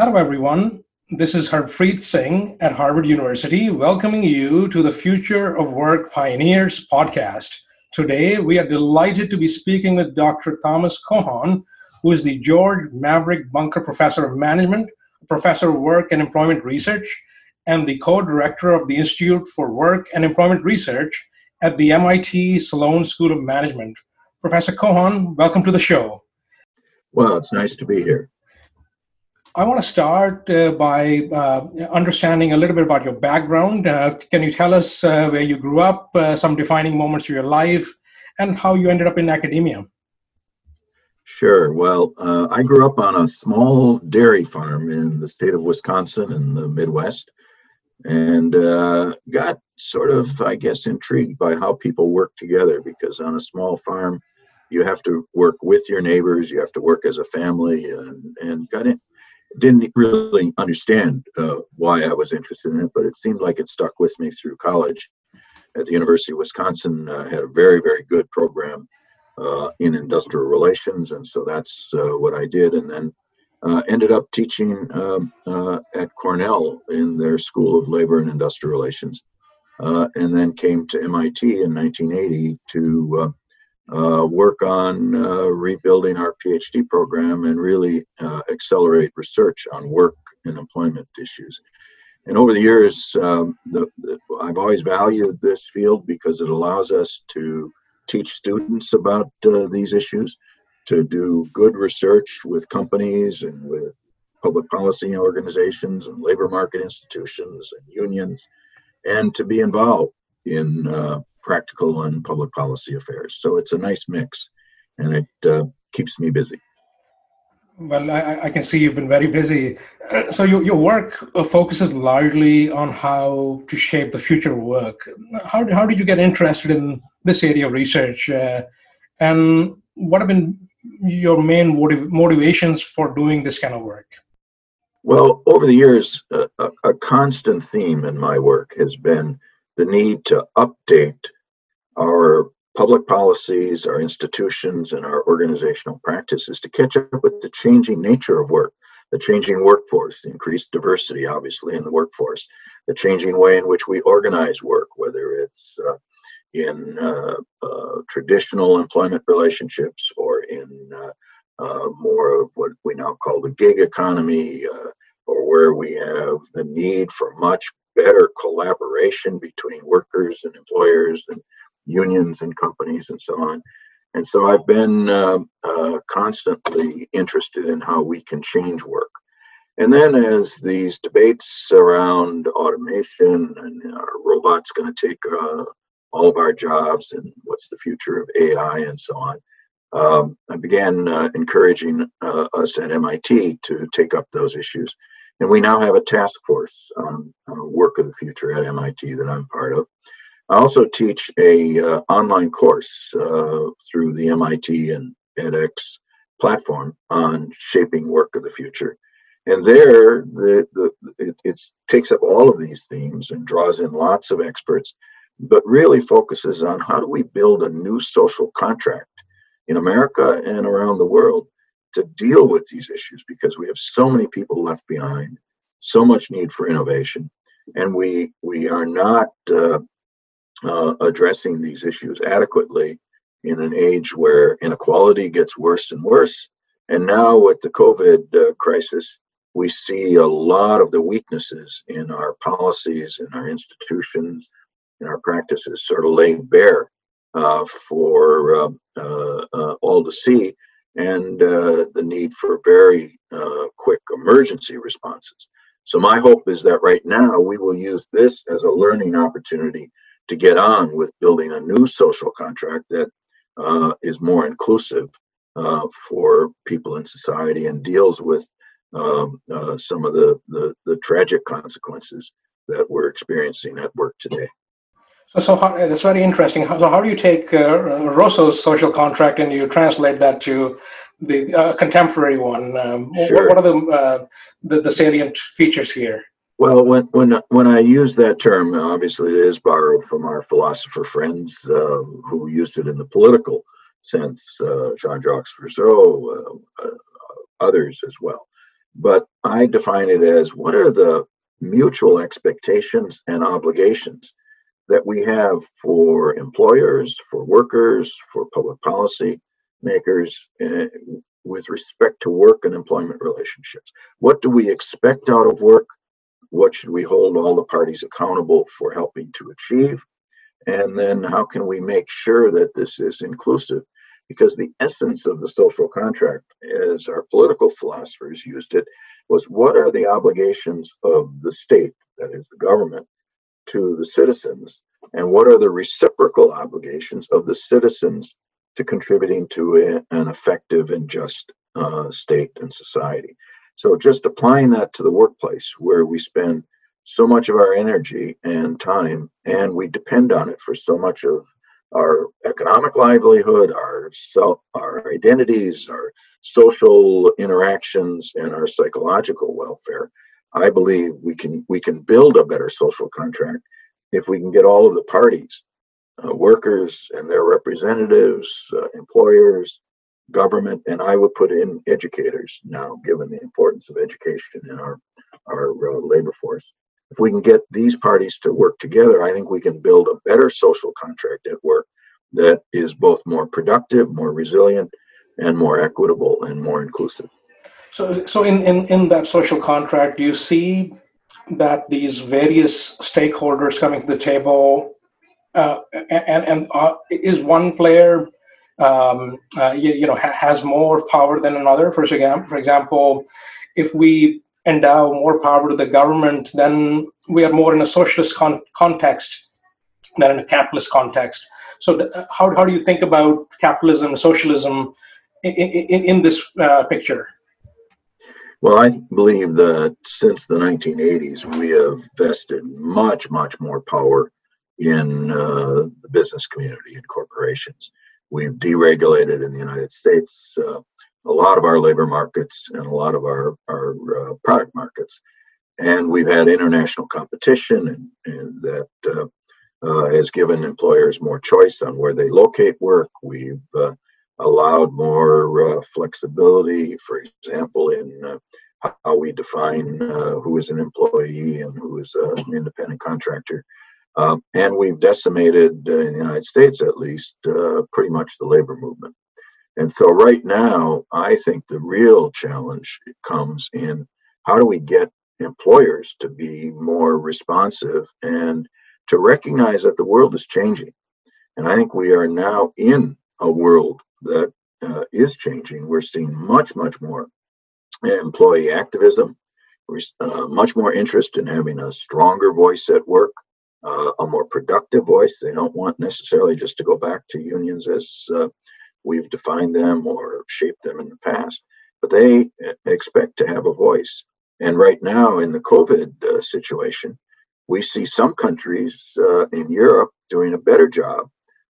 Hello, everyone. This is Harpreet Singh at Harvard University, welcoming you to the Future of Work Pioneers podcast. Today, we are delighted to be speaking with Dr. Thomas Kochan, who is the George Maverick Bunker Professor of Management, Professor of Work and Employment Research, and the co director of the Institute for Work and Employment Research at the MIT Sloan School of Management. Professor Kochan, welcome to the show. Well, it's nice to be here. I want to start uh, by uh, understanding a little bit about your background. Uh, can you tell us uh, where you grew up, uh, some defining moments of your life, and how you ended up in academia? Sure. Well, uh, I grew up on a small dairy farm in the state of Wisconsin in the Midwest and got sort of, I guess, intrigued by how people work together because on a small farm, you have to work with your neighbors, you have to work as a family, and, and got in, didn't really understand uh, why I was interested in it, but it seemed like it stuck with me through college. At the University of Wisconsin, uh, had a very, very good program uh, in industrial relations, and so that's uh, what I did. And then uh, ended up teaching um, uh, at Cornell in their School of Labor and Industrial Relations, and then came to MIT in 1980 to uh, work on uh, rebuilding our PhD program and really uh, accelerate research on work and employment issues. And over the years, um, the, the, I've always valued this field because it allows us to teach students about uh, these issues, to do good research with companies and with public policy organizations and labor market institutions and unions, and to be involved in uh, practical and public policy affairs. So it's a nice mix, and it uh, keeps me busy. Well, I, I, can see you've been very busy. Uh, so your, your work focuses largely on how to shape the future of work. How, how did you get interested in this area of research? Uh, and what have been your main motiv- motivations for doing this kind of work? Well, over the years, uh, a, a constant theme in my work has been the need to update our public policies, our institutions, and our organizational practices to catch up with the changing nature of work, the changing workforce, the increased diversity, obviously, in the workforce, the changing way in which we organize work, whether it's uh, in uh, uh, traditional employment relationships or in uh, uh, more of what we now call the gig economy, uh, or where we have the need for much better collaboration between workers and employers and unions and companies and so on. And so I've been uh, uh, constantly interested in how we can change work. And then as these debates around automation and are robots going to take uh, all of our jobs and what's the future of AI and so on, um, I began uh, encouraging uh, us at MIT to take up those issues. And we now have a task force on uh, work of the future at MIT that I'm part of. I also teach a uh, online course uh, through the MIT and edX platform on shaping work of the future. And there, the, the it takes up all of these themes and draws in lots of experts, but really focuses on how do we build a new social contract in America and around the world to deal with these issues because we have so many people left behind, so much need for innovation, and we we are not uh, uh, addressing these issues adequately in an age where inequality gets worse and worse. And now with the COVID uh, crisis, we see a lot of the weaknesses in our policies, in our institutions, in our practices sort of laid bare uh, for um, uh, uh, all to see and the need for very quick emergency responses. So, my hope is that right now we will use this as a learning opportunity to get on with building a new social contract that uh, is more inclusive uh, for people in society and deals with um, uh, some of the, the, the tragic consequences that we're experiencing at work today. So, so how, that's very interesting. So, how do you take uh, Rousseau's social contract and you translate that to the uh, contemporary one? Um, sure. what, what, are the, uh, the, the salient features here? Well, when when when I use that term, obviously it is borrowed from our philosopher friends uh, who used it in the political sense, uh, Jean-Jacques Rousseau, uh, others as well. but I define it as what are the mutual expectations and obligations that we have for employers, for workers, for public policy makers uh, with respect to work and employment relationships. What do we expect out of work? What should we hold all the parties accountable for helping to achieve? And then how can we make sure that this is inclusive? Because the essence of the social contract, as our political philosophers used it, was what are the obligations of the state, that is the government, to the citizens, and what are the reciprocal obligations of the citizens to contributing to a, an effective and just uh, state and society. So, just applying that to the workplace where we spend so much of our energy and time, and we depend on it for so much of our economic livelihood, our self, our identities, our social interactions, and our psychological welfare. I believe we can we can build a better social contract if we can get all of the parties, uh, workers and their representatives, uh, employers, government, and I would put in educators now, given the importance of education in our our uh, labor force if we can get these parties to work together, I think we can build a better social contract at work that is both more productive, more resilient, and more equitable and more inclusive. So, so in, in, in that social contract, do you see that these various stakeholders coming to the table, uh, and, and uh, is one player, um, uh, you, you, know, ha- has more power than another? For example, for example, if we endow more power to the government, then we are more in a socialist con- context than in a capitalist context. So, uh, how, how do you think about capitalism, socialism in, in, in this uh, picture? Well, I believe that since the 1980s, we have vested much, much more power in uh, the business community and corporations. We've deregulated in the United States uh, a lot of our labor markets and a lot of our, our uh, product markets. And we've had international competition, and, and that uh, uh, has given employers more choice on where they locate work. We've uh, allowed more uh, flexibility, for example, in how we define who is an employee and who is an independent contractor. Um, and we've decimated, in the United States at least, pretty much the labor movement. And so, right now, I think the real challenge comes in how do we get employers to be more responsive and to recognize that the world is changing. And I think we are now in a world that uh, is changing. We're seeing much, much more employee activism, uh, much more interest in having a stronger voice at work, uh, a more productive voice. They don't want necessarily just to go back to unions as uh, we've defined them or shaped them in the past, but they expect to have a voice. And right now, in the COVID uh, situation, we see some countries uh, in Europe doing a better job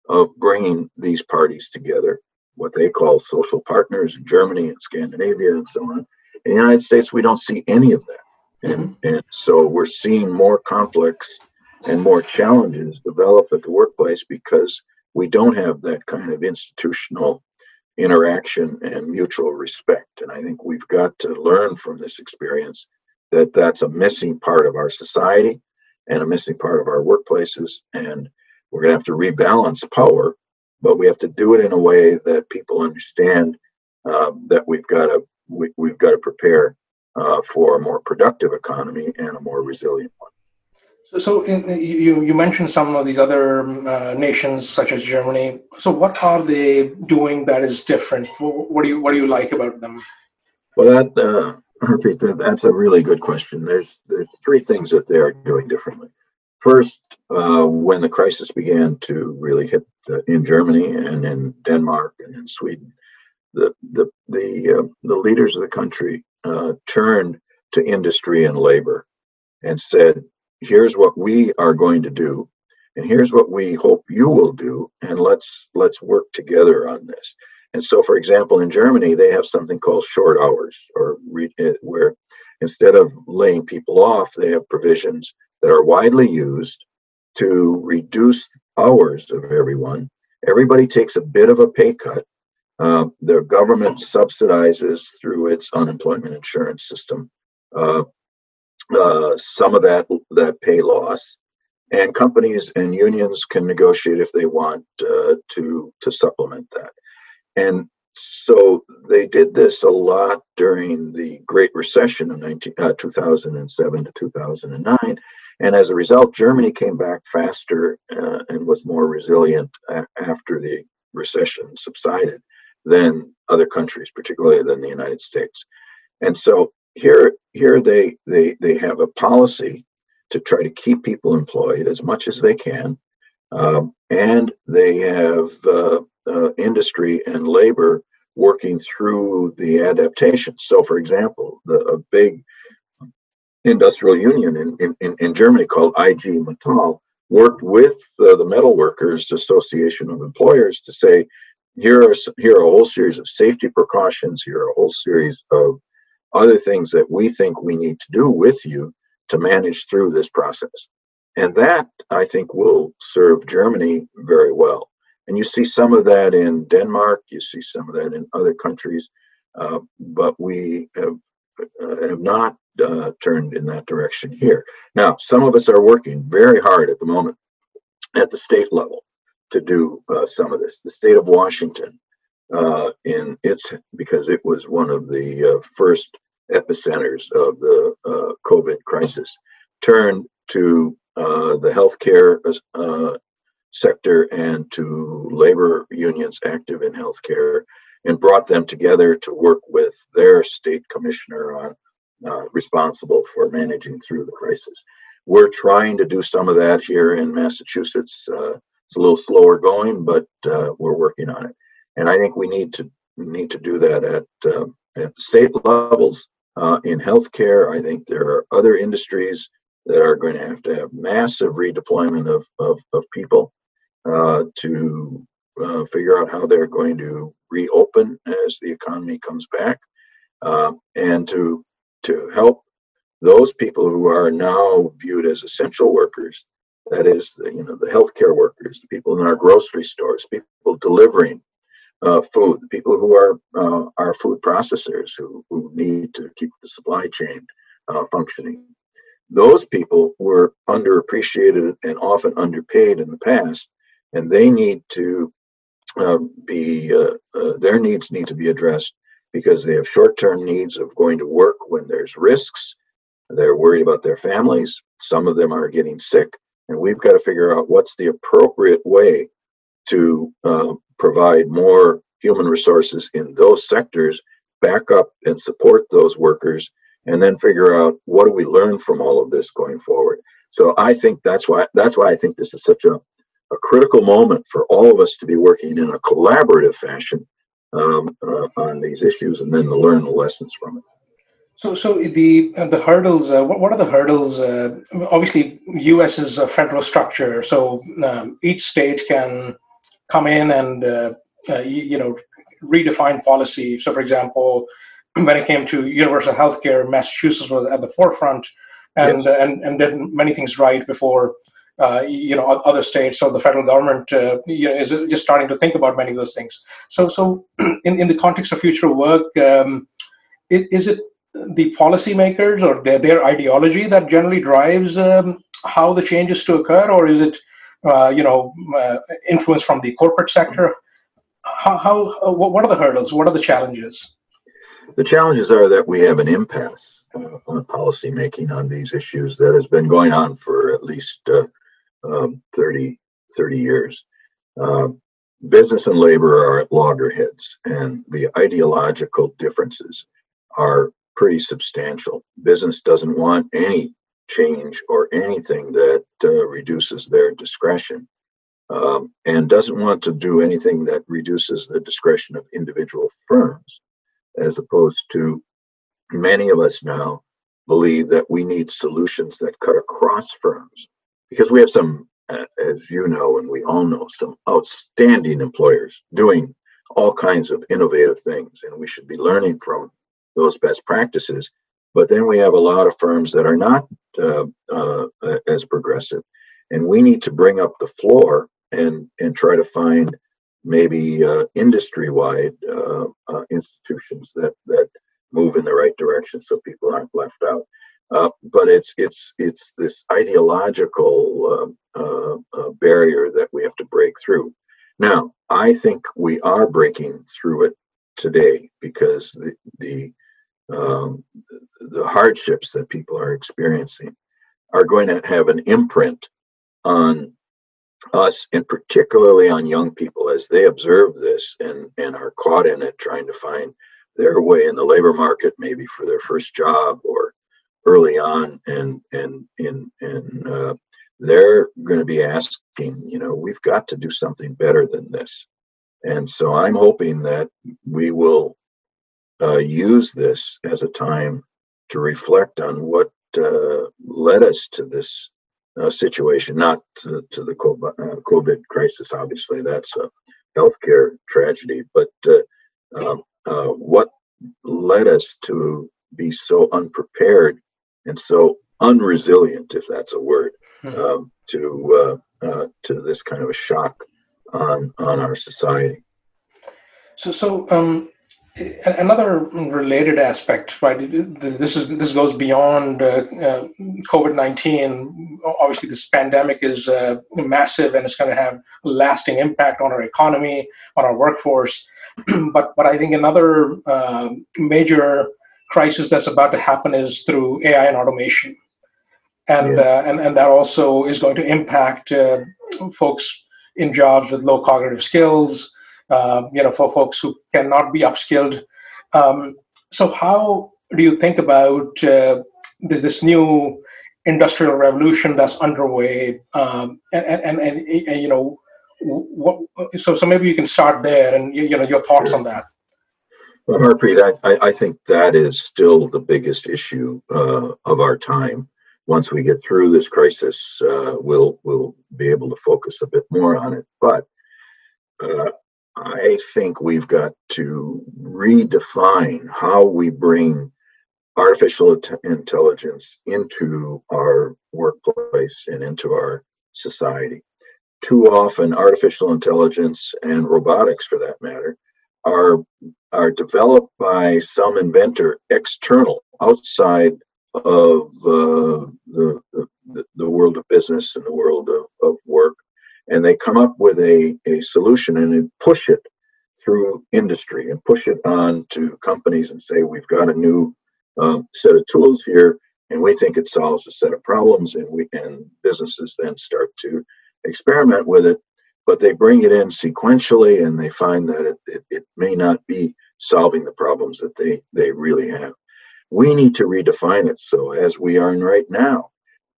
of bringing these parties together, what they call social partners in Germany and Scandinavia and so on. In the United States, we don't see any of that. And, mm-hmm. and so we're seeing more conflicts and more challenges develop at the workplace because we don't have that kind of institutional interaction and mutual respect. And I think we've got to learn from this experience that that's a missing part of our society and a missing part of our workplaces. And we're going to have to rebalance power, but we have to do it in a way that people understand uh, that we've got to we, have got to prepare uh, for a more productive economy and a more resilient one. So, so in, you you mentioned some of these other uh, nations, such as Germany. So, what are they doing that is different? What do you what do you like about them? Well, that uh, that. That's a really good question. There's there's three things that they are doing differently. First, uh, when the crisis began to really hit uh, in Germany and in Denmark and in Sweden, the the the uh, the leaders of the country uh, turned to industry and labor and said, here's what we are going to do and here's what we hope you will do and let's let's work together on this. And so for example in germany they have something called short hours or re, eh, where instead of laying people off they have provisions that are widely used to reduce hours of everyone. Everybody takes a bit of a pay cut. Uh, the government subsidizes through its unemployment insurance system. Uh, uh, some of that that pay loss, and companies and unions can negotiate if they want uh, to to supplement that. And so they did this a lot during the Great Recession of 19, uh, 2007 to 2009. And as a result, Germany came back faster uh, and was more resilient a- after the recession subsided than other countries, particularly than the United States. And so here, here they, they, they have a policy to try to keep people employed as much as they can. Um, and they have uh, uh, industry and labor working through the adaptation. So, for example, the, a big industrial union in, in, in Germany called IG Metall worked with uh, the Metal Workers Association of Employers to say, here are, here are a whole series of safety precautions, here are a whole series of other things that we think we need to do with you to manage through this process. And that, I think, will serve Germany very well. And you see some of that in Denmark, you see some of that in other countries, uh, but we have, uh, have not uh, turned in that direction here. Now, some of us are working very hard at the moment at the state level to do uh, some of this. The state of Washington, uh, in its because it was one of the uh, first epicenters of the COVID crisis, turned to the healthcare sector and to labor unions active in healthcare and brought them together to work with their state commissioner on uh, responsible for managing through the crisis. We're trying to do some of that here in Massachusetts. Uh, it's a little slower going, but uh, we're working on it. And I think we need to need to do that at um, at state levels uh, in healthcare. I think there are other industries that are going to have to have massive redeployment of, of, of people uh, to uh, figure out how they're going to reopen as the economy comes back, uh, and to to help those people who are now viewed as essential workers. That is, the, you know, the healthcare workers, the people in our grocery stores, people delivering uh, food, the people who are uh, our food processors who, who need to keep the supply chain uh, functioning. Those people were underappreciated and often underpaid in the past, and they need to uh, be uh, uh, their needs need to be addressed because they have short-term needs of going to work when there's risks. They're worried about their families. Some of them are getting sick and we've got to figure out what's the appropriate way to uh, provide more human resources in those sectors back up and support those workers and then figure out what do we learn from all of this going forward so i think that's why that's why i think this is such a a critical moment for all of us to be working in a collaborative fashion um, uh, on these issues and then to learn the lessons from it. So, so the uh, the hurdles. Uh, what, what are the hurdles? Uh, obviously, U.S. is a federal structure, so um, each state can come in and uh, uh, you, you, know redefine policy. So, for example, when it came to universal health care, Massachusetts was at the forefront and yes. and and did many things right before uh, you know other states or the federal government uh, you know, is just starting to think about many of those things. So so in, in the context of future work, um, is it the policymakers or their, their ideology that generally drives um, how the changes to occur, or is it uh, you know uh, influence from the corporate sector? How, how what are the hurdles? What are the challenges? The challenges are that we have an impasse uh, on policy making on these issues that has been going on for at least uh, um, 30, 30 years. Uh, business and labor are at loggerheads, and the ideological differences are pretty substantial. Business doesn't want any change or anything that uh, reduces their discretion. Um, and doesn't want to do anything that reduces the discretion of individual firms, as opposed to many of us now believe that we need solutions that cut across firms because we have some, uh, as you know, and we all know, some outstanding employers doing all kinds of innovative things, and we should be learning from those best practices. But then we have a lot of firms that are not uh, uh, as progressive, and we need to bring up the floor and and try to find maybe uh, industry-wide uh, uh, institutions that that move in the right direction, so people aren't left out. Uh, but it's it's it's this ideological uh, barrier that we have to break through. Now, I think we are breaking through it today because the the um, the hardships that people are experiencing are going to have an imprint on us and particularly on young people as they observe this and, and are caught in it trying to find their way in the labor market maybe for their first job or early on. And and and, and uh, they're going to be asking you know we've got to do something better than this. And so i'm hoping that we will uh, use this as a time to reflect on what uh, led us to this uh, situation, not to, to the COVID uh, crisis. Obviously, that's a healthcare tragedy, but uh, um, uh, what led us to be so unprepared and so unresilient, if that's a word, hmm. um, to to this kind of a shock on on our society. So, so um, another related aspect, right? This is this goes beyond uh, uh, COVID nineteen. Obviously, this pandemic is uh, massive, and it's going to have a lasting impact on our economy, on our workforce. but but I think another um, major crisis that's about to happen is through AI and automation, and yeah. Uh, and and that also is going to impact uh, folks in jobs with low cognitive skills uh, you know, for folks who cannot be upskilled. Um, so, how do you think about uh, this this new industrial revolution that's underway? Um, and, and, and, and, you know, what? So, so maybe you can start there, and you, know, your thoughts on that. Well, Harpreet, I, I think that is still the biggest issue uh, of our time. Once we get through this crisis, uh, we'll we'll be able to focus a bit more on it. But uh, I think we've got to redefine how we bring artificial intelligence into our workplace and into our society. Too often, artificial intelligence and robotics, for that matter, are are developed by some inventor external, outside of uh, the, the the world of business and the world of, of work and they come up with a, a solution and then push it through industry and push it on to companies and say we've got a new um, set of tools here and we think it solves a set of problems and we and businesses then start to experiment with it but they bring it in sequentially and they find that it, it, it may not be solving the problems that they they really have. We need to redefine it. So as we are in right now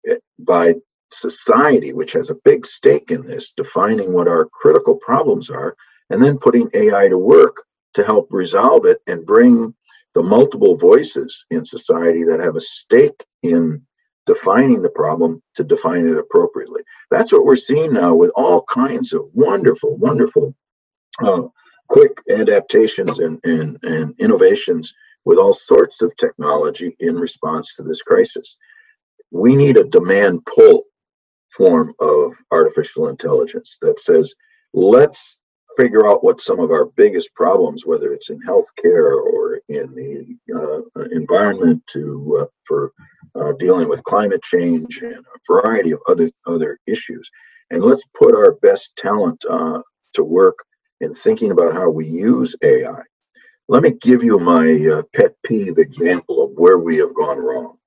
it, by society, which has a big stake in this, defining what our critical problems are, and then putting AI to work to help resolve it and bring the multiple voices in society that have a stake in defining the problem to define it appropriately. That's what we're seeing now with all kinds of wonderful, wonderful, uh, quick adaptations and, and, and innovations with all sorts of technology in response to this crisis. We need a demand pull form of artificial intelligence that says, let's figure out what some of our biggest problems, whether it's in healthcare or in the uh, environment to uh, for uh, dealing with climate change and a variety of other other issues, and let's put our best talent uh, to work in thinking about how we use AI. Let me give you my uh, pet peeve example of where we have gone wrong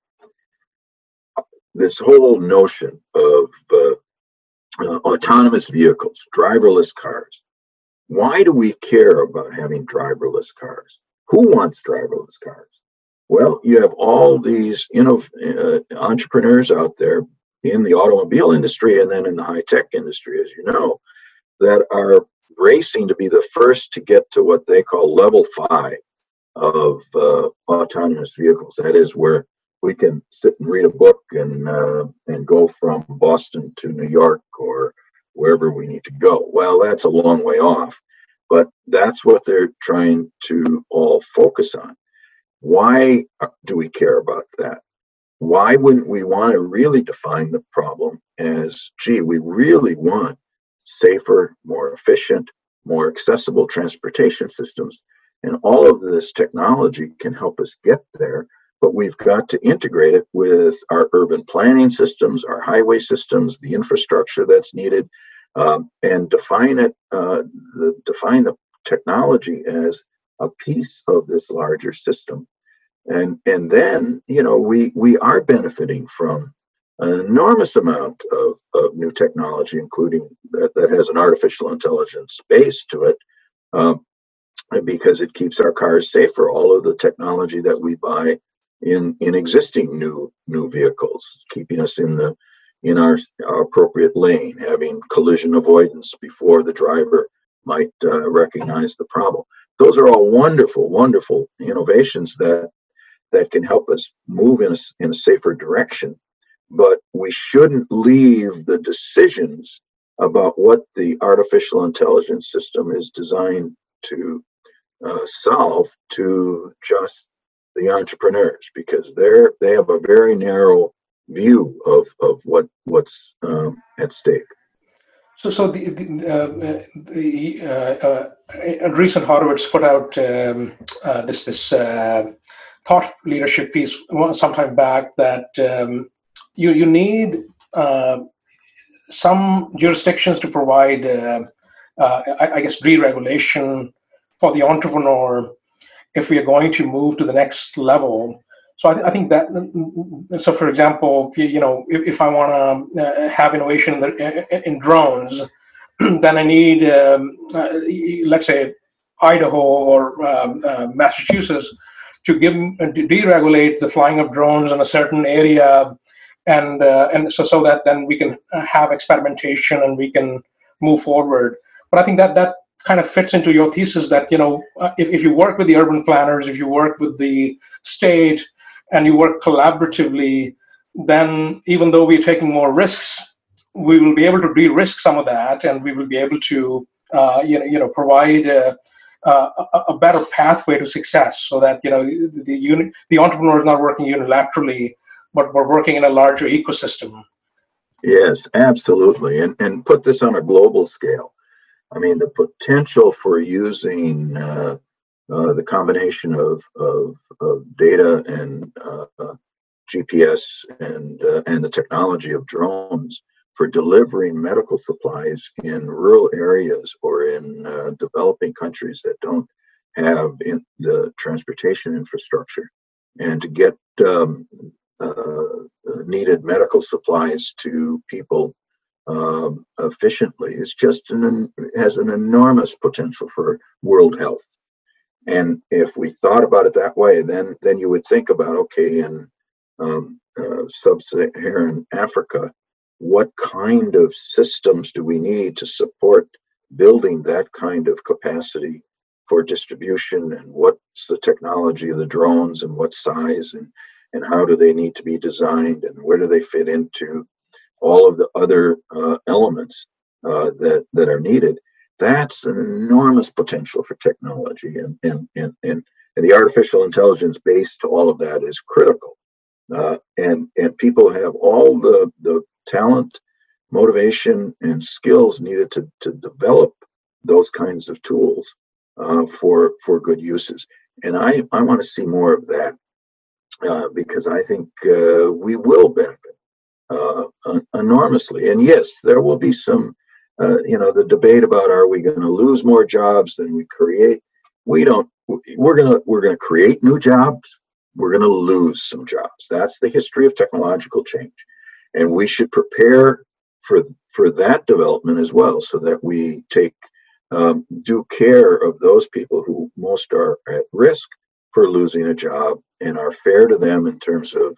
this whole notion of uh, uh, autonomous vehicles, driverless cars. Why do we care about having driverless cars? Who wants driverless cars? Well, you have all these know, uh, entrepreneurs out there in the automobile industry and then in the high tech industry, as you know, that are racing to be the first to get to what they call level five of uh, autonomous vehicles. That is where we can sit and read a book and uh, and go from Boston to New York or wherever we need to go. Well, that's a long way off, but that's what they're trying to all focus on. Why do we care about that? Why wouldn't we want to really define the problem as, gee, we really want safer, more efficient, more accessible transportation systems. And all of this technology can help us get there, but we've got to integrate it with our urban planning systems, our highway systems, the infrastructure that's needed, um, and define it, uh, the, define the technology as a piece of this larger system. And, and then, you know, we, we are benefiting from an enormous amount of, of new technology, including that, that has an artificial intelligence base to it, um, because it keeps our cars safer. All of the technology that we buy in in existing new new vehicles, keeping us in the in our, our appropriate lane, having collision avoidance before the driver might uh, recognize the problem. Those are all wonderful, wonderful innovations that that can help us move in a, in a safer direction but we shouldn't leave the decisions about what the artificial intelligence system is designed to uh, solve to just the entrepreneurs because they're they have a very narrow view of of what what's um, at stake. So, so the the, uh, the uh, uh, Andreessen Horowitz put out um, uh, this this uh, thought leadership piece sometime back that um, you you need uh, some jurisdictions to provide, I, I, guess, deregulation for the entrepreneur if we are going to move to the next level. So I, I think that. So, for example, you, know, if, if I want to uh, have innovation in, the, in, drones, then I need, um, uh, let's say, Idaho or um, uh, Massachusetts to give to deregulate the flying of drones in a certain area and uh, and so so that then we can have experimentation and we can move forward. But I think that that kind of fits into your thesis that you know uh, if, if you work with the urban planners, if you work with the state, and you work collaboratively, then even though we're taking more risks, we will be able to de-risk some of that, and we will be able to uh, you know you know provide. A, a, a, better pathway to success, so that you know the the, the entrepreneur is not working unilaterally, but we're working in a larger ecosystem. Yes, absolutely. And, and put this on a global scale. I mean, the potential for using uh, uh, the combination of, of, of data and uh, GPS and, uh, and the technology of drones for delivering medical supplies in rural areas or in uh, developing countries that don't have the transportation infrastructure and to get um, uh, needed medical supplies to people um, efficiently. Is just an has an enormous potential for world health. And if we thought about it that way, then then you would think about okay, in um, uh, sub-Saharan Africa, what kind of systems do we need to support building that kind of capacity for distribution, and what's the technology of the drones, and what size, and and how do they need to be designed and where do they fit into all of the other uh, elements uh, that that are needed that's an enormous potential for technology and and and and, and the artificial intelligence base to all of that is critical. Uh, and and people have all the the talent motivation and skills needed to to develop those kinds of tools uh, for for good uses. And i i want to see more of that uh, because I think uh, we will benefit uh, enormously. And yes, there will be some, uh, you know, the debate about are we going to lose more jobs than we create? We don't. We're gonna we're gonna create new jobs. We're gonna lose some jobs. That's the history of technological change, and we should prepare for for that development as well, so that we take um, due care of those people who most are at risk for losing a job and are fair to them in terms of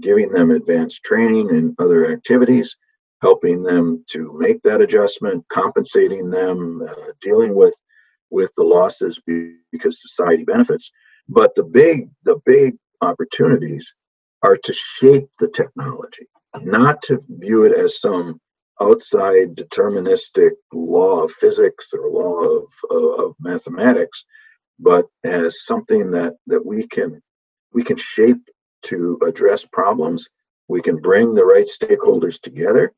giving them advanced training and other activities, helping them to make that adjustment, compensating them, uh, dealing with with the losses because society benefits. But the big the big opportunities are to shape the technology, not to view it as some outside deterministic law of physics or law of, of, of mathematics, but as something that that we can we can shape to address problems. We can bring the right stakeholders together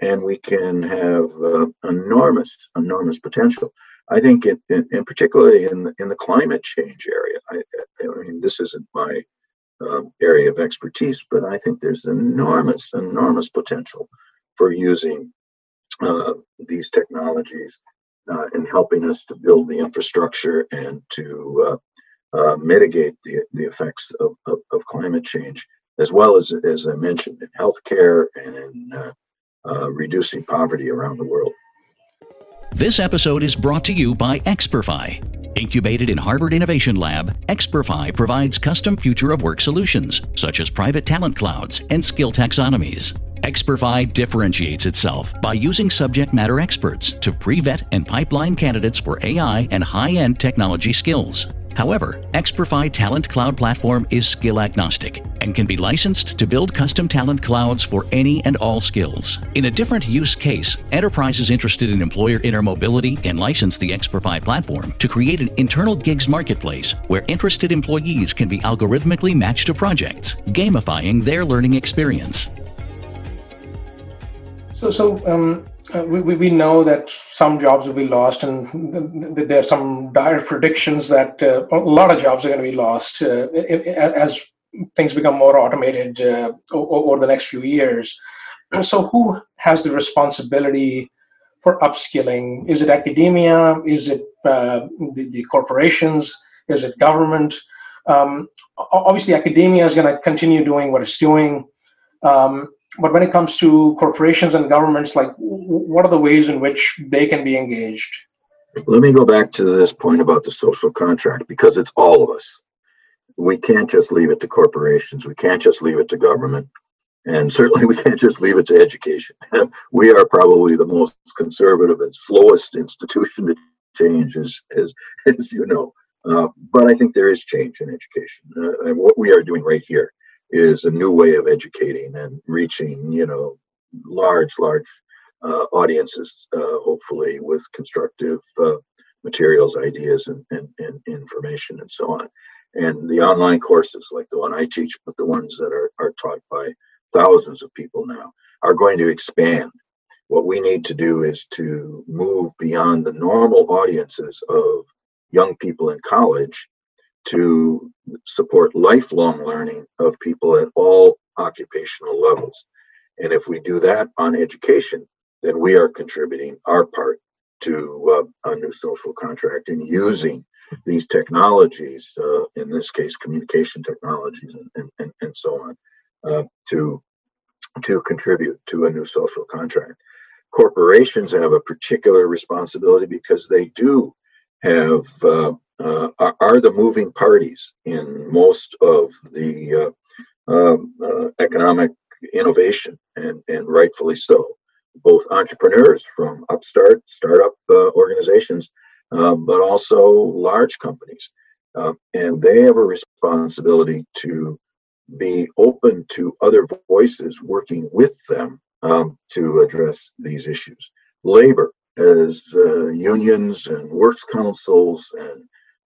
and we can have uh, enormous enormous potential. I think, it, in, in particularly in the, in the climate change area, I, I mean, this isn't my um, area of expertise, but I think there's enormous, enormous potential for using uh, these technologies uh, in helping us to build the infrastructure and to uh, mitigate the, the effects of, of, of, climate change, as well as, as I mentioned, in healthcare and in uh, uh, reducing poverty around the world. This episode is brought to you by Experfy. Incubated in Harvard Innovation Lab, Experfy provides custom future of work solutions, such as private talent clouds and skill taxonomies. Experfy differentiates itself by using subject matter experts to pre vet and pipeline candidates for AI and high end technology skills. However, Experfy Talent Cloud platform is skill agnostic and can be licensed to build custom talent clouds for any and all skills. In a different use case, enterprises interested in employer intermobility can license the Experfy platform to create an internal gigs marketplace where interested employees can be algorithmically matched to projects, gamifying their learning experience. So, so um, uh, we, we know that some jobs will be lost, and th- th- there are some dire predictions that uh, a lot of jobs are going to be lost uh, as things become more automated uh, over the next few years. So, who has the responsibility for upskilling? Is it academia? Is it uh, the, the, corporations? Is it government? Um, obviously, academia is going to continue doing what it's doing. Um, but when it comes to corporations and governments, like what are the ways in which they can be engaged? Let me go back to this point about the social contract because it's all of us. We can't just leave it to corporations. We can't just leave it to government. And certainly we can't just leave it to education. we are probably the most conservative and slowest institution to change, as, as, as you know. Uh, but I think there is change in education. Uh, and what we are doing right here is a new way of educating and reaching, you know, large, large uh, audiences, uh, hopefully with constructive uh, materials, ideas, and, and, and, information, and so on. And the online courses, like the one I teach, but the ones that are, are taught by thousands of people now, are going to expand. What we need to do is to move beyond the normal audiences of young people in college to support lifelong learning of people at all occupational levels. And if we do that on education, then we are contributing our part to uh, a new social contract and using these technologies, uh, in this case, communication technologies and, and, and so on, uh, to, to contribute to a new social contract. Corporations have a particular responsibility because they do have uh, uh, are, the moving parties in most of the uh, um, uh, economic innovation, and, and rightfully so. Both entrepreneurs from upstart, startup uh, organizations, but also large companies. And they have a responsibility to be open to other voices working with them um, to address these issues. Labor, as unions and works councils and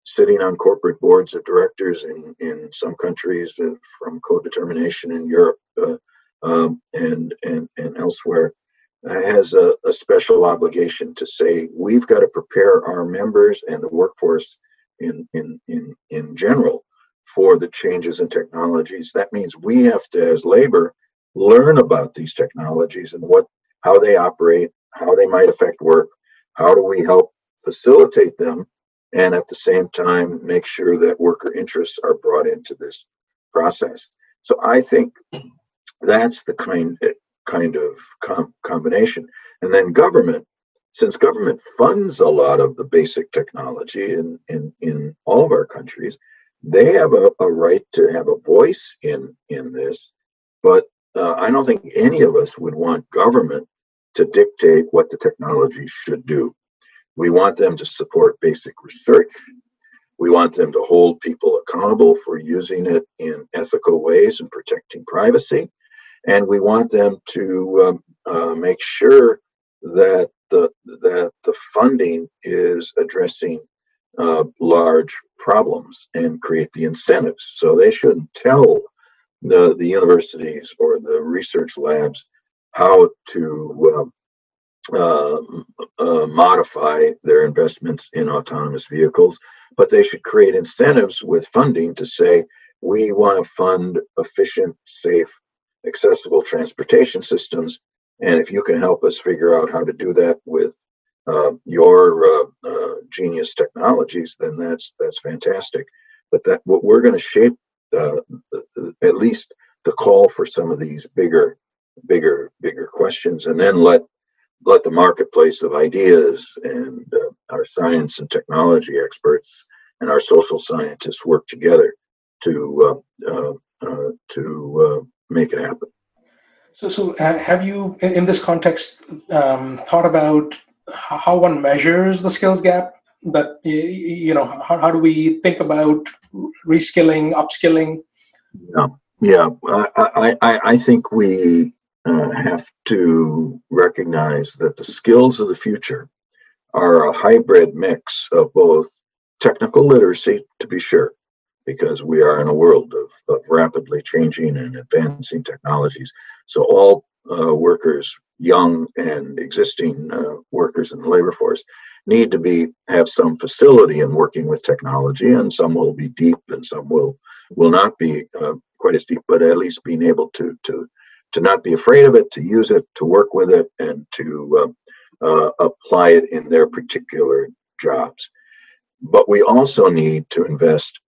sitting on corporate boards of directors in, in some countries uh, from co-determination in Europe uh, um, and, and, and elsewhere uh, has a, a, special obligation to say we've got to prepare our members and the workforce in, in, in, in general for the changes in technologies. That means we have to, as labor, learn about these technologies and what how they operate, how they might affect work, how do we help facilitate them and at the same time make sure that worker interests are brought into this process. So I think that's the kind kind of com- combination. And then government, since government funds a lot of the basic technology in in, in all of our countries, they have a, a right to have a voice in in this. But uh, I don't think any of us would want government to dictate what the technology should do. We want them to support basic research. We want them to hold people accountable for using it in ethical ways and protecting privacy. And we want them to um, uh, make sure that the, that the funding is addressing uh, large problems and create the incentives. So they shouldn't tell the, the universities or the research labs how to um, uh, uh, modify their investments in autonomous vehicles, but they should create incentives with funding to say, we want to fund efficient, safe, accessible transportation systems. And if you can help us figure out how to do that with uh, your uh, genius technologies, then that's that's fantastic. But that what we're going to shape uh, at least the call for some of these bigger, bigger, bigger questions, and then let let the marketplace of ideas and uh, our science and technology experts and our social scientists work together to uh, uh, to uh, make it happen. So, so uh, have you, in, in this context, um, thought about how one measures the skills gap? That you know, how, how do we think about reskilling, upskilling? Yeah, yeah. I I, I think we uh, have to recognize that the skills of the future are a hybrid mix of both technical literacy, to be sure, because we are in a world of, of rapidly changing and advancing technologies. So all uh, workers, young and existing uh, workers in the labor force, need to be have some facility in working with technology, and some will be deep, and some will will not be uh, quite as deep, but at least being able to to to not be afraid of it, to use it, to work with it, and to uh, uh, apply it in their particular jobs. But we also need to invest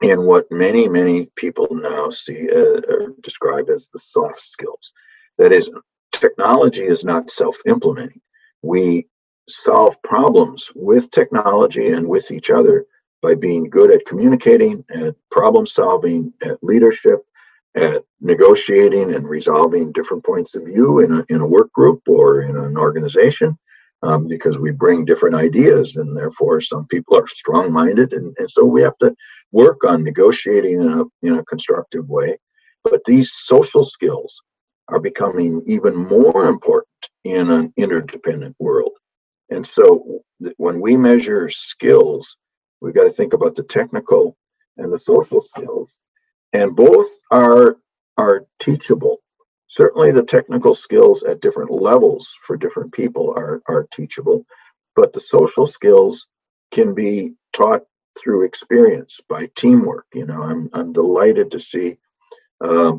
in what many, many people now see uh, or describe as the soft skills. That is, technology is not self implementing. We solve problems with technology and with each other by being good at communicating, at problem solving, at leadership, at negotiating and resolving different points of view in a, in a work group or in an organization um, because we bring different ideas and therefore some people are strong-minded and, and so we have to work on negotiating in a, in a constructive way. But these social skills are becoming even more important in an interdependent world. And so when we measure skills we've got to think about the technical and the social skills and both are are teachable. Certainly the technical skills at different levels for different people are are teachable but the social skills can be taught through experience by teamwork. You know i'm i'm delighted to see uh,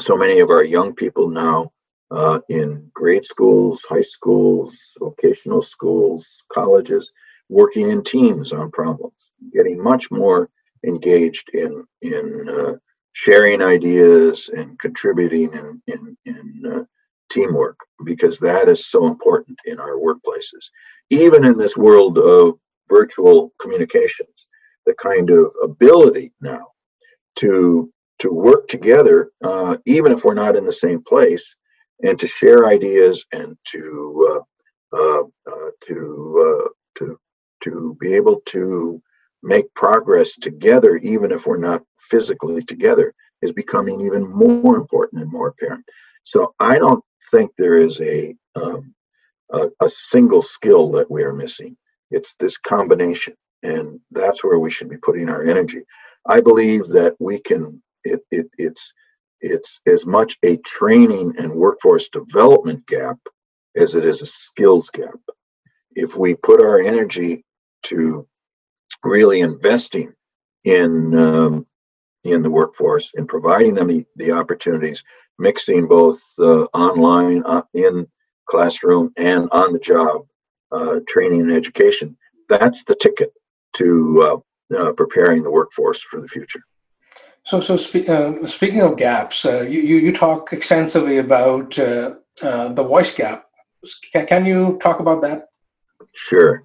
so many of our young people now uh, in grade schools high schools vocational schools colleges working in teams on problems getting much more engaged in in uh, sharing ideas and contributing in in, in uh, teamwork because that is so important in our workplaces. Even in this world of virtual communications the kind of ability now to to work together uh, even if we're not in the same place and to share ideas and to uh, uh, uh to to to be able to make progress together, even if we're not physically together, is becoming even more important and more apparent. So I don't think there is a um, a, a single skill that we are missing. It's this combination, and that's where we should be putting our energy. I believe that we can. It, it it's it's as much a training and workforce development gap as it is a skills gap. If we put our energy to really investing in um, in the workforce and providing them the, the opportunities, mixing both uh, online, uh, in classroom, and on the job uh, training and education. That's the ticket to uh, uh, preparing the workforce for the future. So, so spe- uh, speaking of gaps, you, you, you talk extensively about the voice gap. Can, can you talk about that? Sure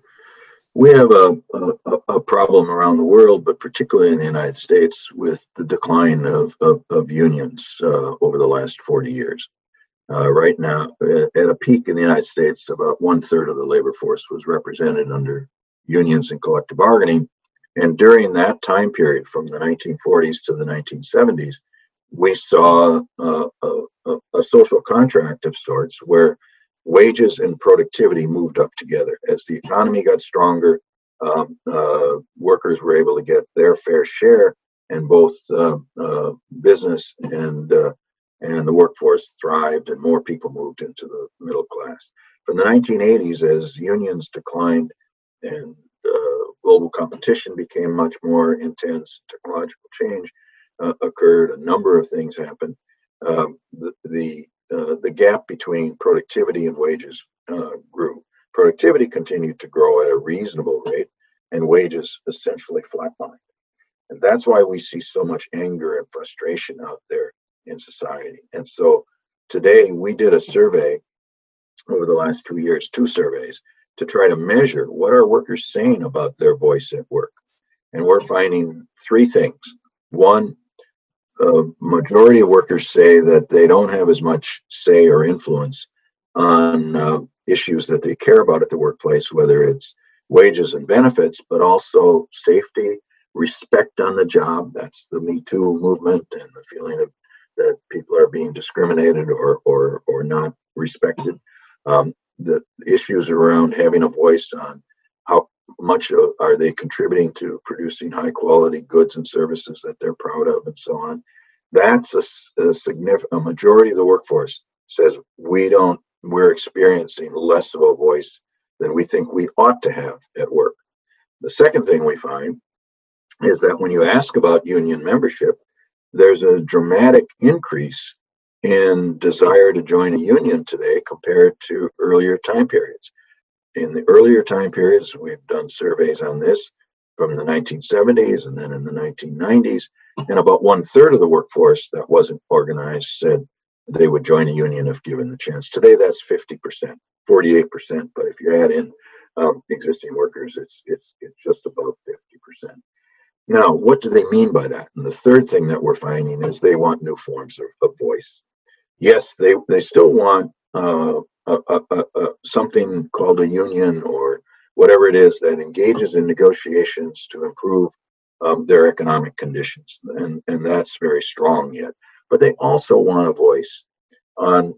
we have a, a, a, problem around the world, but particularly in the United States, with the decline of, of, of unions uh, over the last 40 years. Uh, right now, at a peak in the United States, about one third of the labor force was represented under unions and collective bargaining. And during that time period, from the 1940s to the 1970s, we saw uh, a, a social contract of sorts where wages and productivity moved up together. As the economy got stronger, um, uh, workers were able to get their fair share, and both uh, uh, business and uh, and the workforce thrived, and more people moved into the middle class. from the 1980s, as unions declined and uh, global competition became much more intense, technological change uh, occurred, a number of things happened. Um, the the, uh, the gap between productivity and wages uh, grew. Productivity continued to grow at a reasonable rate, and wages essentially flatlined. And that's why we see so much anger and frustration out there in society. And so today we did a survey over the last two years, two surveys, to try to measure what are workers saying about their voice at work. And we're finding three things. One, a majority of workers say that they don't have as much say or influence on uh, issues that they care about at the workplace, whether it's wages and benefits, but also safety, respect on the job. That's the Me Too movement and the feeling of that people are being discriminated or or or not respected. Um, the issues around having a voice on much are they contributing to producing high quality goods and services that they're proud of and so on that's a, a significant a majority of the workforce says we don't we're experiencing less of a voice than we think we ought to have at work the second thing we find is that when you ask about union membership there's a dramatic increase in desire to join a union today compared to earlier time periods. In the earlier time periods, we've done surveys on this from the 1970s and then in the 1990s, and about one third of the workforce that wasn't organized said they would join a union if given the chance. Today, that's 50%, 48%, but if you add in um, existing workers, it's, it's, it's just above 50%. Now, what do they mean by that? And the third thing that we're finding is they want new forms of, of voice yes, they they still want uh, a, a, a, something called a union or whatever it is that engages in negotiations to improve um, their economic conditions, and and that's very strong yet. But they also want a voice on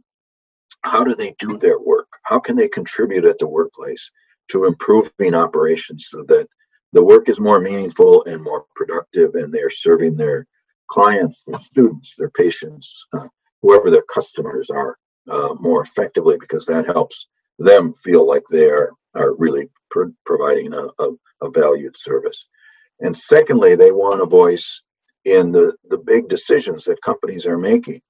how do they do their work? How can they contribute at the workplace to improving operations so that the work is more meaningful and more productive, and they're serving their clients, their students, their patients, uh, whoever their customers are uh, more effectively because that helps them feel like they are, really pro- providing a, a, a, valued service. And secondly, they want a voice in the, the big decisions that companies are making.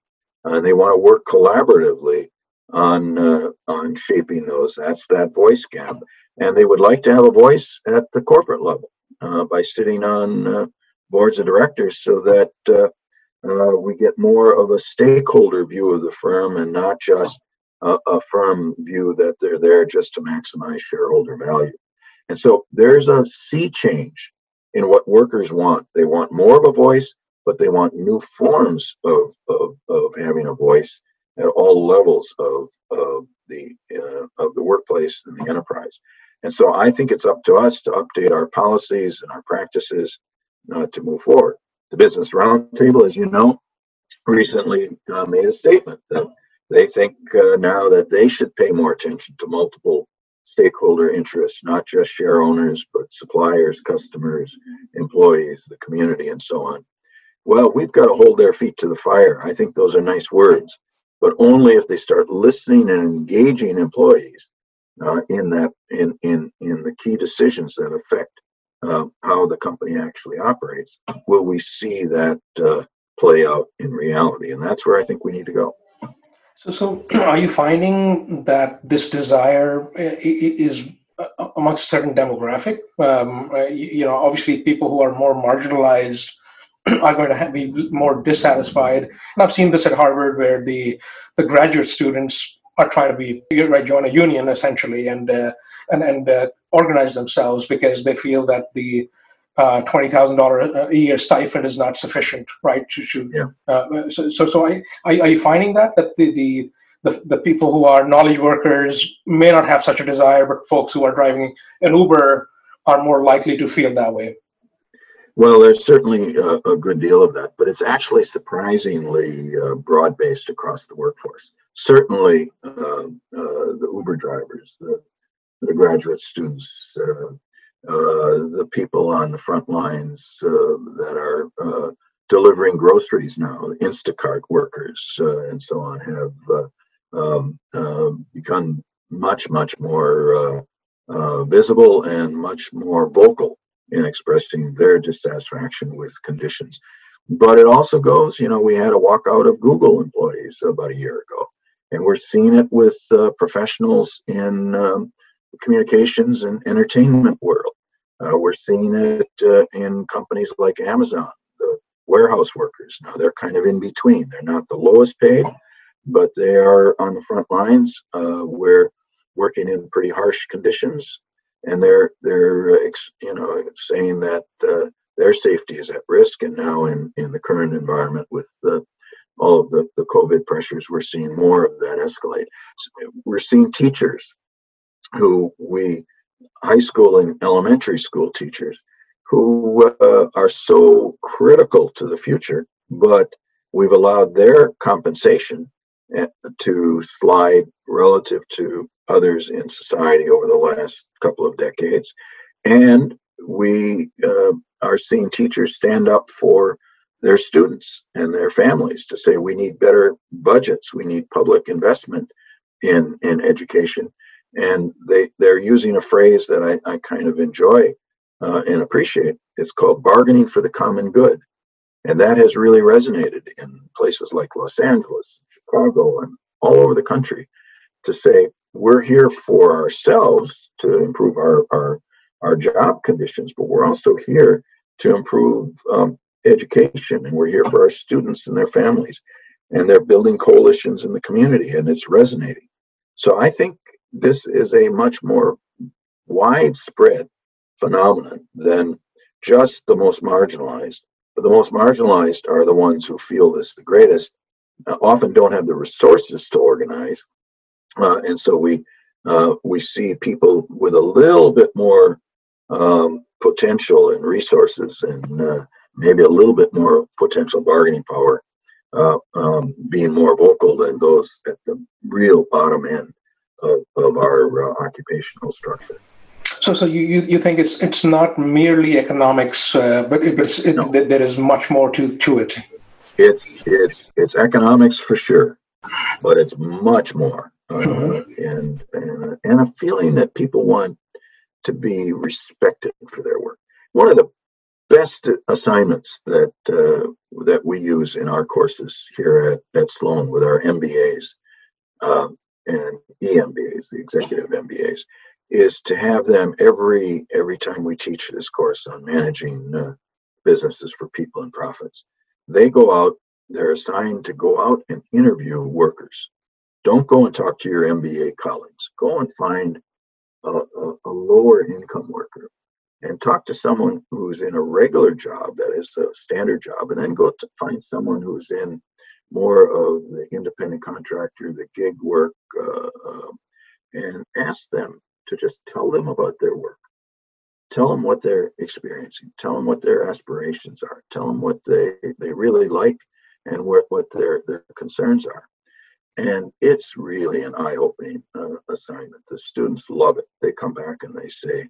And they want to work collaboratively on uh, on shaping those. That's that voice gap. And they would like to have a voice at the corporate level uh, by sitting on uh, boards of directors so that uh, we get more of a stakeholder view of the firm and not just a, a, firm view that they're there just to maximize shareholder value. And so there's a sea change in what workers want. They want more of a voice, but they want new forms of, of, of having a voice at all levels of, of the uh, of the workplace and the enterprise. And so I think it's up to us to update our policies and our practices uh, to move forward. The Business Roundtable, as you know, recently uh, made a statement that they think uh, now that they should pay more attention to multiple stakeholder interests, not just share owners, but suppliers, customers, employees, the community, and so on. Well, we've got to hold their feet to the fire. I think those are nice words, but only if they start listening and engaging employees uh, in that in in in the key decisions that affect uh, how the company actually operates, will we see that uh, play out in reality? And that's where I think we need to go. So, so are you finding that this desire is uh, amongst certain demographic? Um, uh, you know, obviously, people who are more marginalized are going to be more dissatisfied. And I've seen this at Harvard, where the the graduate students are trying to be right join a union essentially and uh, and and uh, organize themselves because they feel that the uh, twenty thousand dollar a year stipend is not sufficient, right? To, to yeah. Uh, so so so I, are, are you finding that that the, the the, the people who are knowledge workers may not have such a desire, but folks who are driving an Uber are more likely to feel that way. Well, there's certainly a, a good deal of that, but it's actually surprisingly uh, broad based across the workforce certainly uh, uh, the Uber drivers, the, the graduate students, uh, uh the people on the front lines uh, that are delivering groceries now, Instacart workers and so on, have um, become much, much more visible and much more vocal in expressing their dissatisfaction with conditions. But it also goes, you know, we had a walkout of Google employees about a year ago, and we're seeing it with uh, professionals in um, communications and entertainment world. Uh, we're seeing it uh, in companies like Amazon, the warehouse workers. Now they're kind of in between. They're not the lowest paid, but they are on the front lines. Uh, we're working in pretty harsh conditions, and they're they're uh, you know saying that uh, their safety is at risk. And now in, in the current environment with the, all of the, the COVID pressures, we're seeing more of that escalate. We're seeing teachers who we, high school and elementary school teachers, who uh, are so critical to the future, but we've allowed their compensation eh, to slide relative to others in society over the last couple of decades. And we uh, are seeing teachers stand up for their students and their families to say we need better budgets, we need public investment in in education, and they they're using a phrase that I, I kind of enjoy uh, and appreciate. It's called bargaining for the common good, and that has really resonated in places like Los Angeles, Chicago, and all over the country to say we're here for ourselves to improve our our our job conditions, but we're also here to improve um, education, and we're here for our students and their families. And they're building coalitions in the community, and it's resonating. So I think this is a much more widespread phenomenon than just the most marginalized. But the most marginalized are the ones who feel this the greatest, uh, often don't have the resources to organize. Uh, and so we uh, we see people with a little bit more um, potential and resources and uh, maybe a little bit more potential bargaining power uh, um, being more vocal than those at the real bottom end of, of our uh, occupational structure. So, so you, you, you think it's it's not merely economics, uh, but, it, but it, no. there is much more to, to it. It's it's it's economics for sure, but it's much more, uh, mm-hmm. and and and a feeling that people want to be respected for their work. One of the best assignments that uh, that we use in our courses here at, at Sloan with our MBAs um, and EMBAs, the executive MBAs, is to have them every every time we teach this course on managing uh, businesses for people and profits. They go out. They're assigned to go out and interview workers. Don't go and talk to your MBA colleagues. Go and find a, a, a lower income worker and talk to someone who's in a regular job, that is a standard job, and then go to find someone who's in more of the independent contractor, the gig work, uh, uh, and ask them to just tell them about their work. Tell them what they're experiencing. Tell them what their aspirations are. Tell them what they, they really like and what, what their, their concerns are. And it's really an eye opening uh, assignment. The students love it. They come back and they say,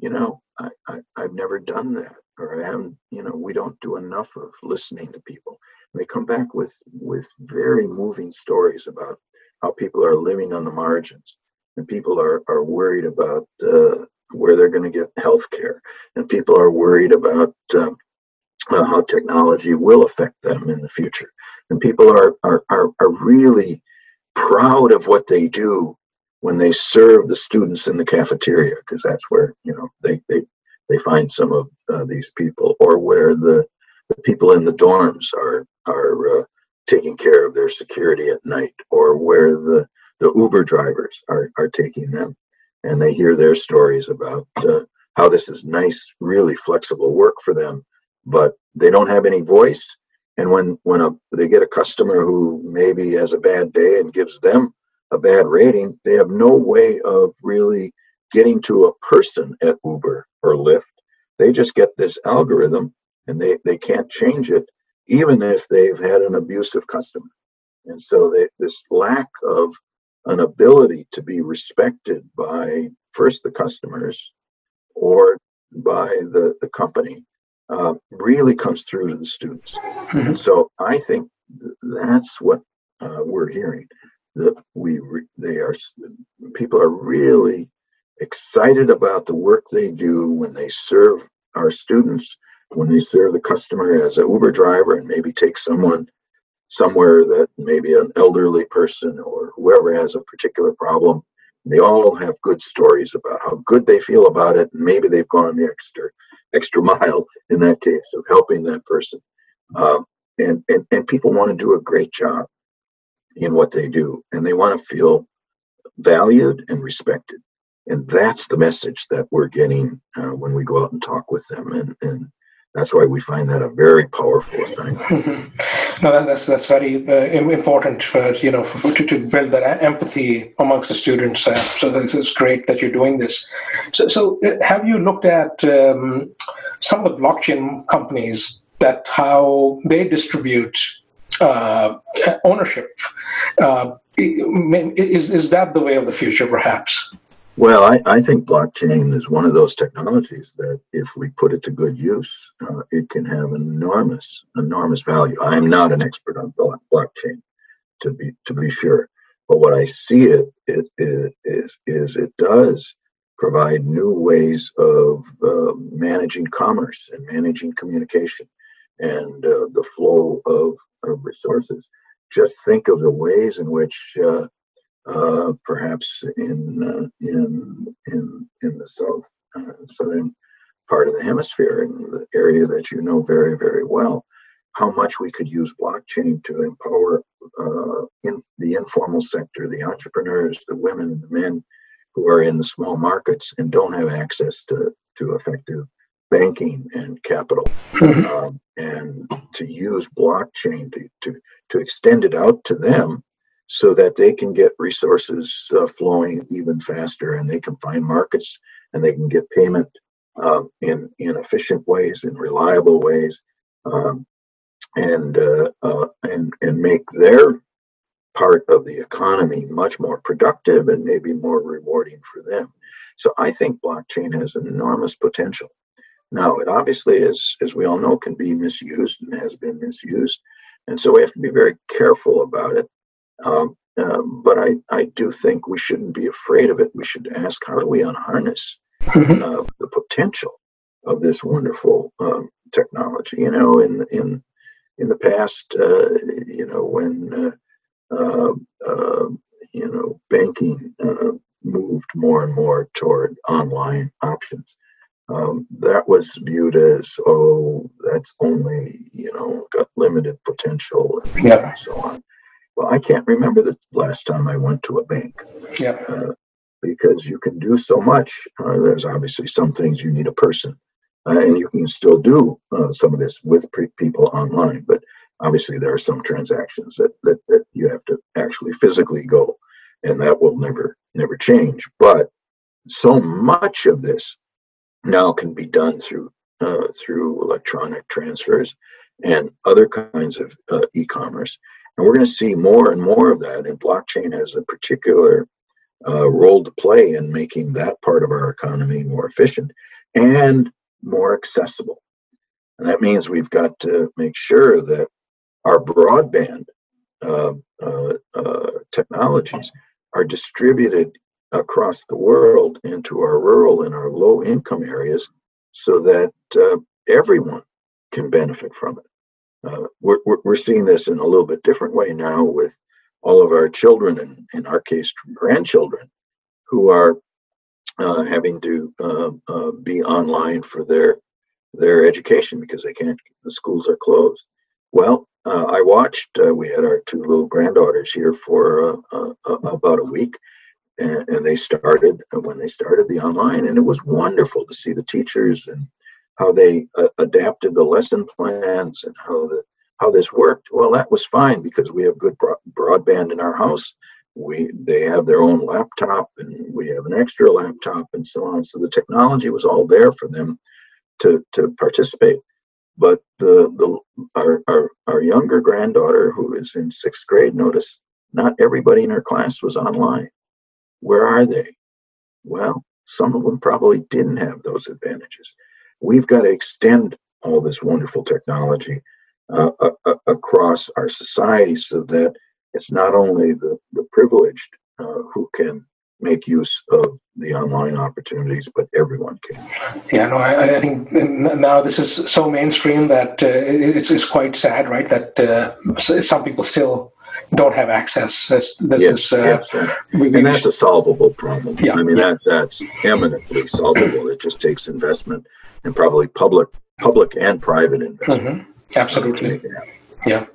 you know, I, I, I've never done that, or I haven't, you know, we don't do enough of listening to people. And they come back with, with very moving stories about how people are living on the margins and people are, are worried about uh, where they're going to get health care and people are worried about uh, how technology will affect them in the future and people are, are, are, are really proud of what they do when they serve the students in the cafeteria because that's where you know they they they find some of uh, these people or where the, the people in the dorms are are uh, taking care of their security at night or where the the uber drivers are are taking them. And they hear their stories about uh, how this is nice really flexible work for them but they don't have any voice. And when when a, they get a customer who maybe has a bad day and gives them a bad rating, they have no way of really getting to a person at Uber or Lyft. They just get this algorithm and they, they can't change it, even if they've had an abusive customer. And so they, this lack of an ability to be respected by first the customers or by the, the company uh, really comes through to the students. Mm-hmm. And so I think th- that's what uh, we're hearing that we they are people are really excited about the work they do when they serve our students when they serve the customer as an uber driver and maybe take someone somewhere that maybe an elderly person or whoever has a particular problem. They all have good stories about how good they feel about it. And maybe they've gone the extra extra mile in that case of helping that person. Um, and, and and people want to do a great job in what they do and they want to feel valued and respected and that's the message that we're getting uh, when we go out and talk with them and and that's why we find that a very powerful assignment. no, that, that's that's very uh, important for you know for, to, to build that empathy amongst the students. Uh, so this is great that you're doing this. So, so uh, have you looked at um, some of the blockchain companies that how they distribute ownership? Uh, is is that the way of the future, perhaps? Well, I, I think blockchain is one of those technologies that if we put it to good use, uh, it can have enormous, enormous value. I'm not an expert on blockchain, to be to be sure, but what I see it, it, it is is it does provide new ways of uh, managing commerce and managing communication and uh, the flow of, of, resources. Just think of the ways in which uh, uh, perhaps in uh, in in in the south uh, southern part of the hemisphere, in the area that you know very very well, how much we could use blockchain to empower uh, in the informal sector, the entrepreneurs, the women, the men who are in the small markets and don't have access to to effective banking and capital mm-hmm. um, and to use blockchain to, to to extend it out to them so that they can get resources uh, flowing even faster and they can find markets and they can get payment um, in in efficient ways in reliable ways um, and uh, uh, and and make their part of the economy much more productive and maybe more rewarding for them so i think blockchain has enormous potential now it obviously as as we all know can be misused and has been misused and so we have to be very careful about it um, uh, but I, I do think we shouldn't be afraid of it. We should ask how do we unharness mm-hmm. uh, the potential of this wonderful um, technology? You know, in in in the past, uh, you know, when uh, um, um, you know banking uh, moved more and more toward online options, um, that was viewed as oh, that's only you know got limited potential and, yeah. so on. Well, I can't remember the last time I went to a bank. Yeah. Uh, because you can do so much. Uh, there's obviously some things you need a person, uh, and you can still do uh, some of this with pre- people online. But obviously, there are some transactions that, that that you have to actually physically go, and that will never never change. But so much of this now can be done through uh, through electronic transfers and other kinds of uh, e-commerce and we're going to see more and more of that. And blockchain has a particular uh, role to play in making that part of our economy more efficient and more accessible. And that means we've got to make sure that our broadband uh, uh, uh technologies are distributed across the world into our rural and our low income areas so that uh, everyone can benefit from it. Uh, we're, we're seeing this in a little bit different way now with all of our children and in our case grandchildren who are uh, having to uh, uh, be online for their their education because they can't the schools are closed. Well uh, i watched uh, we had our two little granddaughters here for about a week and, and they started when they started the online and it was wonderful to see the teachers and how they uh, adapted the lesson plans and how the how this worked. Well, that was fine because we have good broadband in our house. We they have their own laptop and we have an extra laptop and so on. So the technology was all there for them to to participate. But the the our our, our younger granddaughter who is in sixth grade noticed not everybody in her class was online. Where are they? Well, some of them probably didn't have those advantages we've got to extend all this wonderful technology uh, across our society so that it's not only the, the privileged uh, who can make use of the online opportunities, but everyone can. Yeah, no, I, I think now this is so mainstream that uh, it's, it's quite sad, right? That uh, some people still don't have access. This, this yes, is, uh, yes. And, we, and that's a solvable problem. Yeah, I mean, yeah. that that's eminently solvable. It just takes investment and probably public, public and private investment. Mm-hmm. Absolutely. Yeah.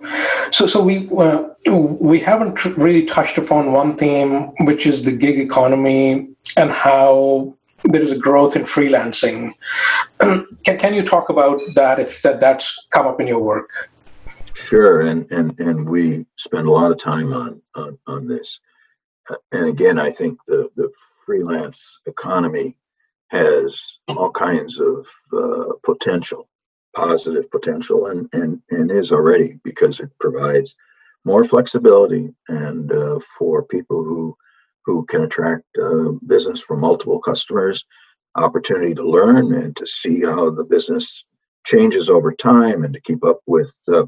So, so we uh, we haven't really touched upon one theme, which is the gig economy and how there is a growth in freelancing. can, can you talk about that if that, that's come up in your work? Sure, and and and we spend a lot of time on on, on this. Uh, and again, I think the the freelance economy has all kinds of uh, potential positive potential and, and, and is already because it provides more flexibility and uh, for people who who can attract uh, business from multiple customers, opportunity to learn and to see how the business changes over time and to keep up with uh,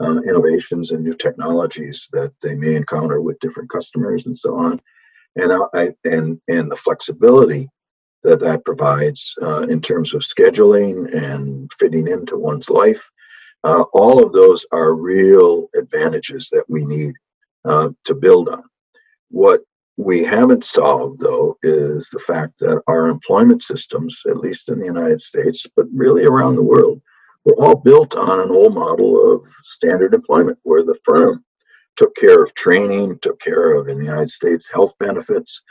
uh innovations and new technologies that they may encounter with different customers and so on. And I, and and the flexibility that that provides uh, in terms of scheduling and fitting into one's life. Uh, all of those are real advantages that we need uh, to build on. What we haven't solved, though, is the fact that our employment systems, at least in the United States, but really around the world, were all built on an old model of standard employment, where the firm took care of training, took care of, in the United States, health benefits,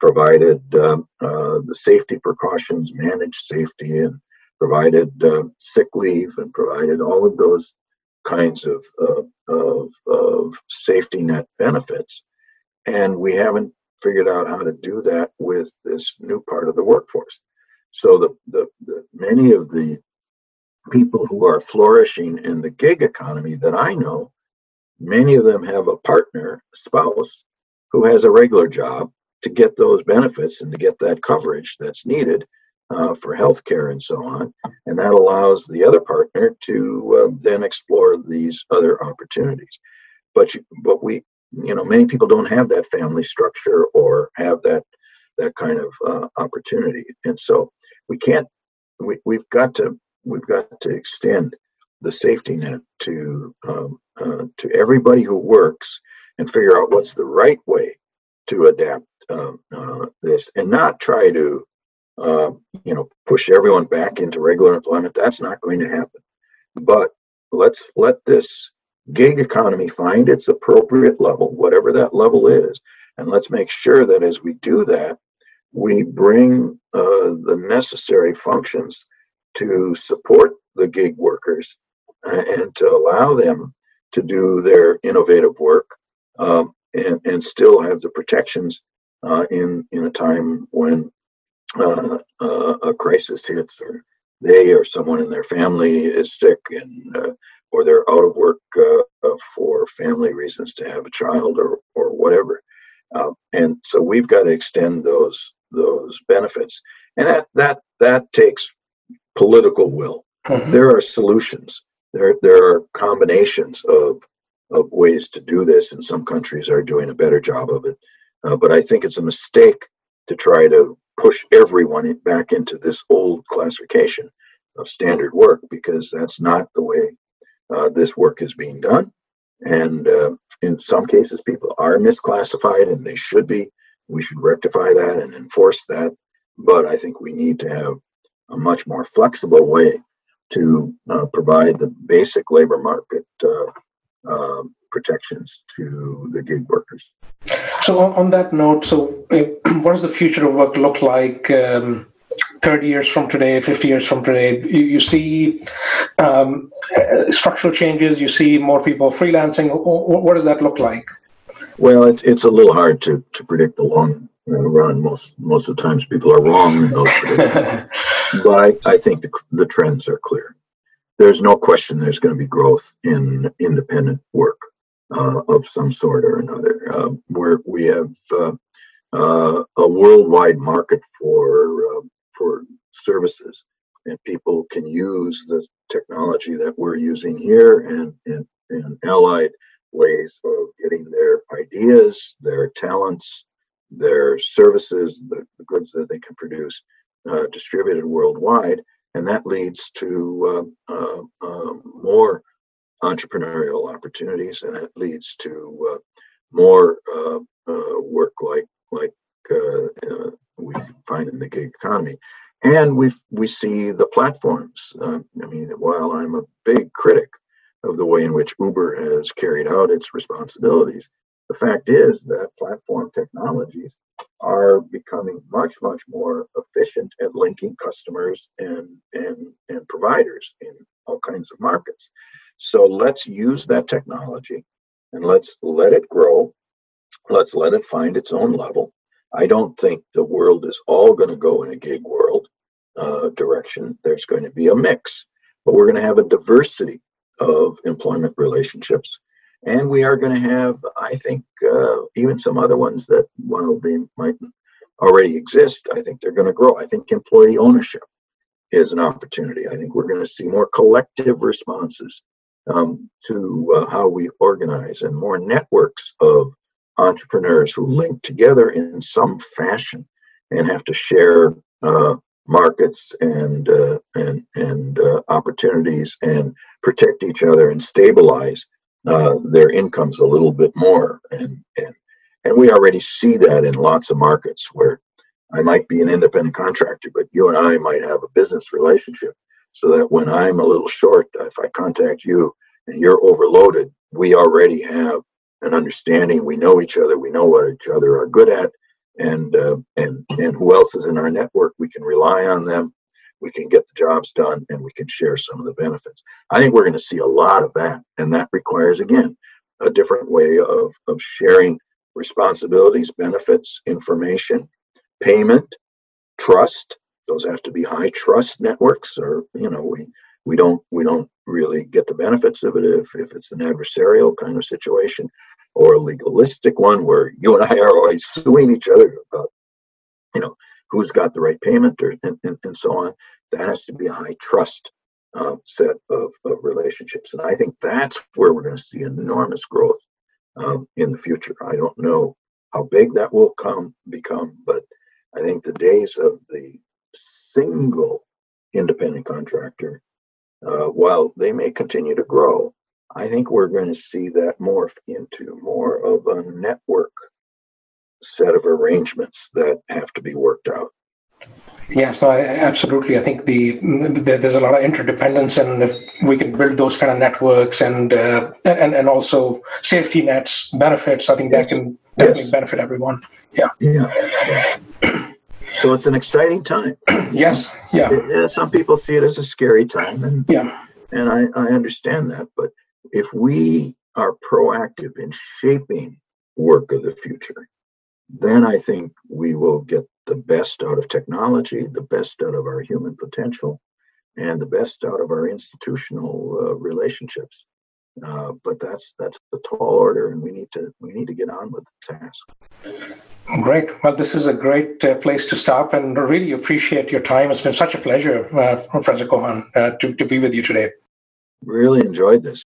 provided uh, uh, the safety precautions, managed safety, and provided uh, sick leave, and provided all of those kinds of, of, of safety net benefits. And we haven't figured out how to do that with this new part of the workforce. So the, the, the many of the people who are flourishing in the gig economy that I know, many of them have a partner, spouse, who has a regular job to get those benefits and to get that coverage that's needed uh, for healthcare and so on. And that allows the other partner to uh, then explore these other opportunities. But you, but we, you know, many people don't have that family structure or have that that kind of uh, opportunity, and so we can't. We, we've got to we've got to extend the safety net to um, uh, to everybody who works and figure out what's the right way to adapt uh, uh, this and not try to, uh, you know, push everyone back into regular employment. That's not going to happen. But let's let this gig economy find its appropriate level, whatever that level is, and let's make sure that as we do that, we bring uh, the necessary functions to support the gig workers uh, and to allow them to do their innovative work um, and, and still have the protections uh, in in a time when uh, uh, a crisis hits, or they or someone in their family is sick, and uh, or they're out of work uh, for family reasons to have a child or or whatever. Um, and so we've got to extend those those benefits, and that that that takes political will. Mm-hmm. There are solutions. There there are combinations of of ways to do this, and some countries are doing a better job of it. Uh, but I think it's a mistake to try to push everyone back into this old classification of standard work because that's not the way uh, this work is being done. And uh, in some cases, people are misclassified and they should be. We should rectify that and enforce that. But I think we need to have a much more flexible way to uh, provide the basic labor market uh, um, protections to the gig workers. So, on, that note, so uh, what does the future of work look like? Um, 30 years from today, 50 years from today, you, you see um, uh, structural changes, you see more people freelancing. What, what, does that look like? Well, it's, it's a little hard to, to predict the long run. Most most of the times people are wrong in those predictions. but I, I think the, the trends are clear. There's no question there's going to be growth in independent work uh, of some sort or another. Uh, where we have uh, uh, a worldwide market for uh, for services, and people can use the technology that we're using here and and, and allied ways of getting their ideas, their talents, their services, the, the goods that they can produce distributed worldwide. And that leads to more entrepreneurial opportunities, and that leads to uh, more uh, uh, work like like we find in the gig economy. And we we see the platforms. I mean, while I'm a big critic of the way in which Uber has carried out its responsibilities, the fact is that platform technologies are becoming much, much more efficient at linking customers and, and, and providers in all kinds of markets. So let's use that technology and let's let it grow. Let's let it find its own level. I don't think the world is all going to go in a gig world uh, direction. There's going to be a mix, but we're going to have a diversity of employment relationships and we are going to have, I think, uh, even some other ones that, while they might already exist, I think they're going to grow. I think employee ownership is an opportunity. I think we're going to see more collective responses um, to uh, how we organize and more networks of entrepreneurs who link together in some fashion and have to share uh, markets and uh, and and uh, opportunities and protect each other and stabilize uh, their incomes a little bit more. And, and, and we already see that in lots of markets where I might be an independent contractor, but you and I might have a business relationship so that when I'm a little short, if I contact you and you're overloaded, we already have an understanding. We know each other. We know what each other are good at, and uh, and and who else is in our network. We can rely on them we can get the jobs done and we can share some of the benefits. I think we're going to see a lot of that. And that requires, again, a different way of, of sharing responsibilities, benefits, information, payment, trust. Those have to be high trust networks, or you know, we we don't we don't really get the benefits of it if, if it's an adversarial kind of situation or a legalistic one where you and I are always suing each other about, you know, who's got the right payment or, and, and, and so on. That has to be a high trust uh, set of, of relationships. And I think that's where we're going to see enormous growth um, in the future. I don't know how big that will come become, but I think the days of the single independent contractor, uh, while they may continue to grow, I think we're going to see that morph into more of a network set of arrangements that have to be worked out. Yeah, so I, absolutely. I think the, the, there's a lot of interdependence, and if we can build those kind of networks and uh, and and also safety nets, benefits, I think that can definitely yes. benefit everyone. Yeah. Yeah. So it's an exciting time. yes. Yeah. It, some people see it as a scary time, and yeah, and I, I understand that. But if we are proactive in shaping work of the future, then I think we will get the best out of technology, the best out of our human potential, and the best out of our institutional uh, relationships. Uh, but that's that's a tall order, and we need to we need to get on with the task. Great. Well, this is a great uh, place to stop, and really appreciate your time. It's been such a pleasure, uh, Professor Kochan, uh, to to be with you today. Really enjoyed this.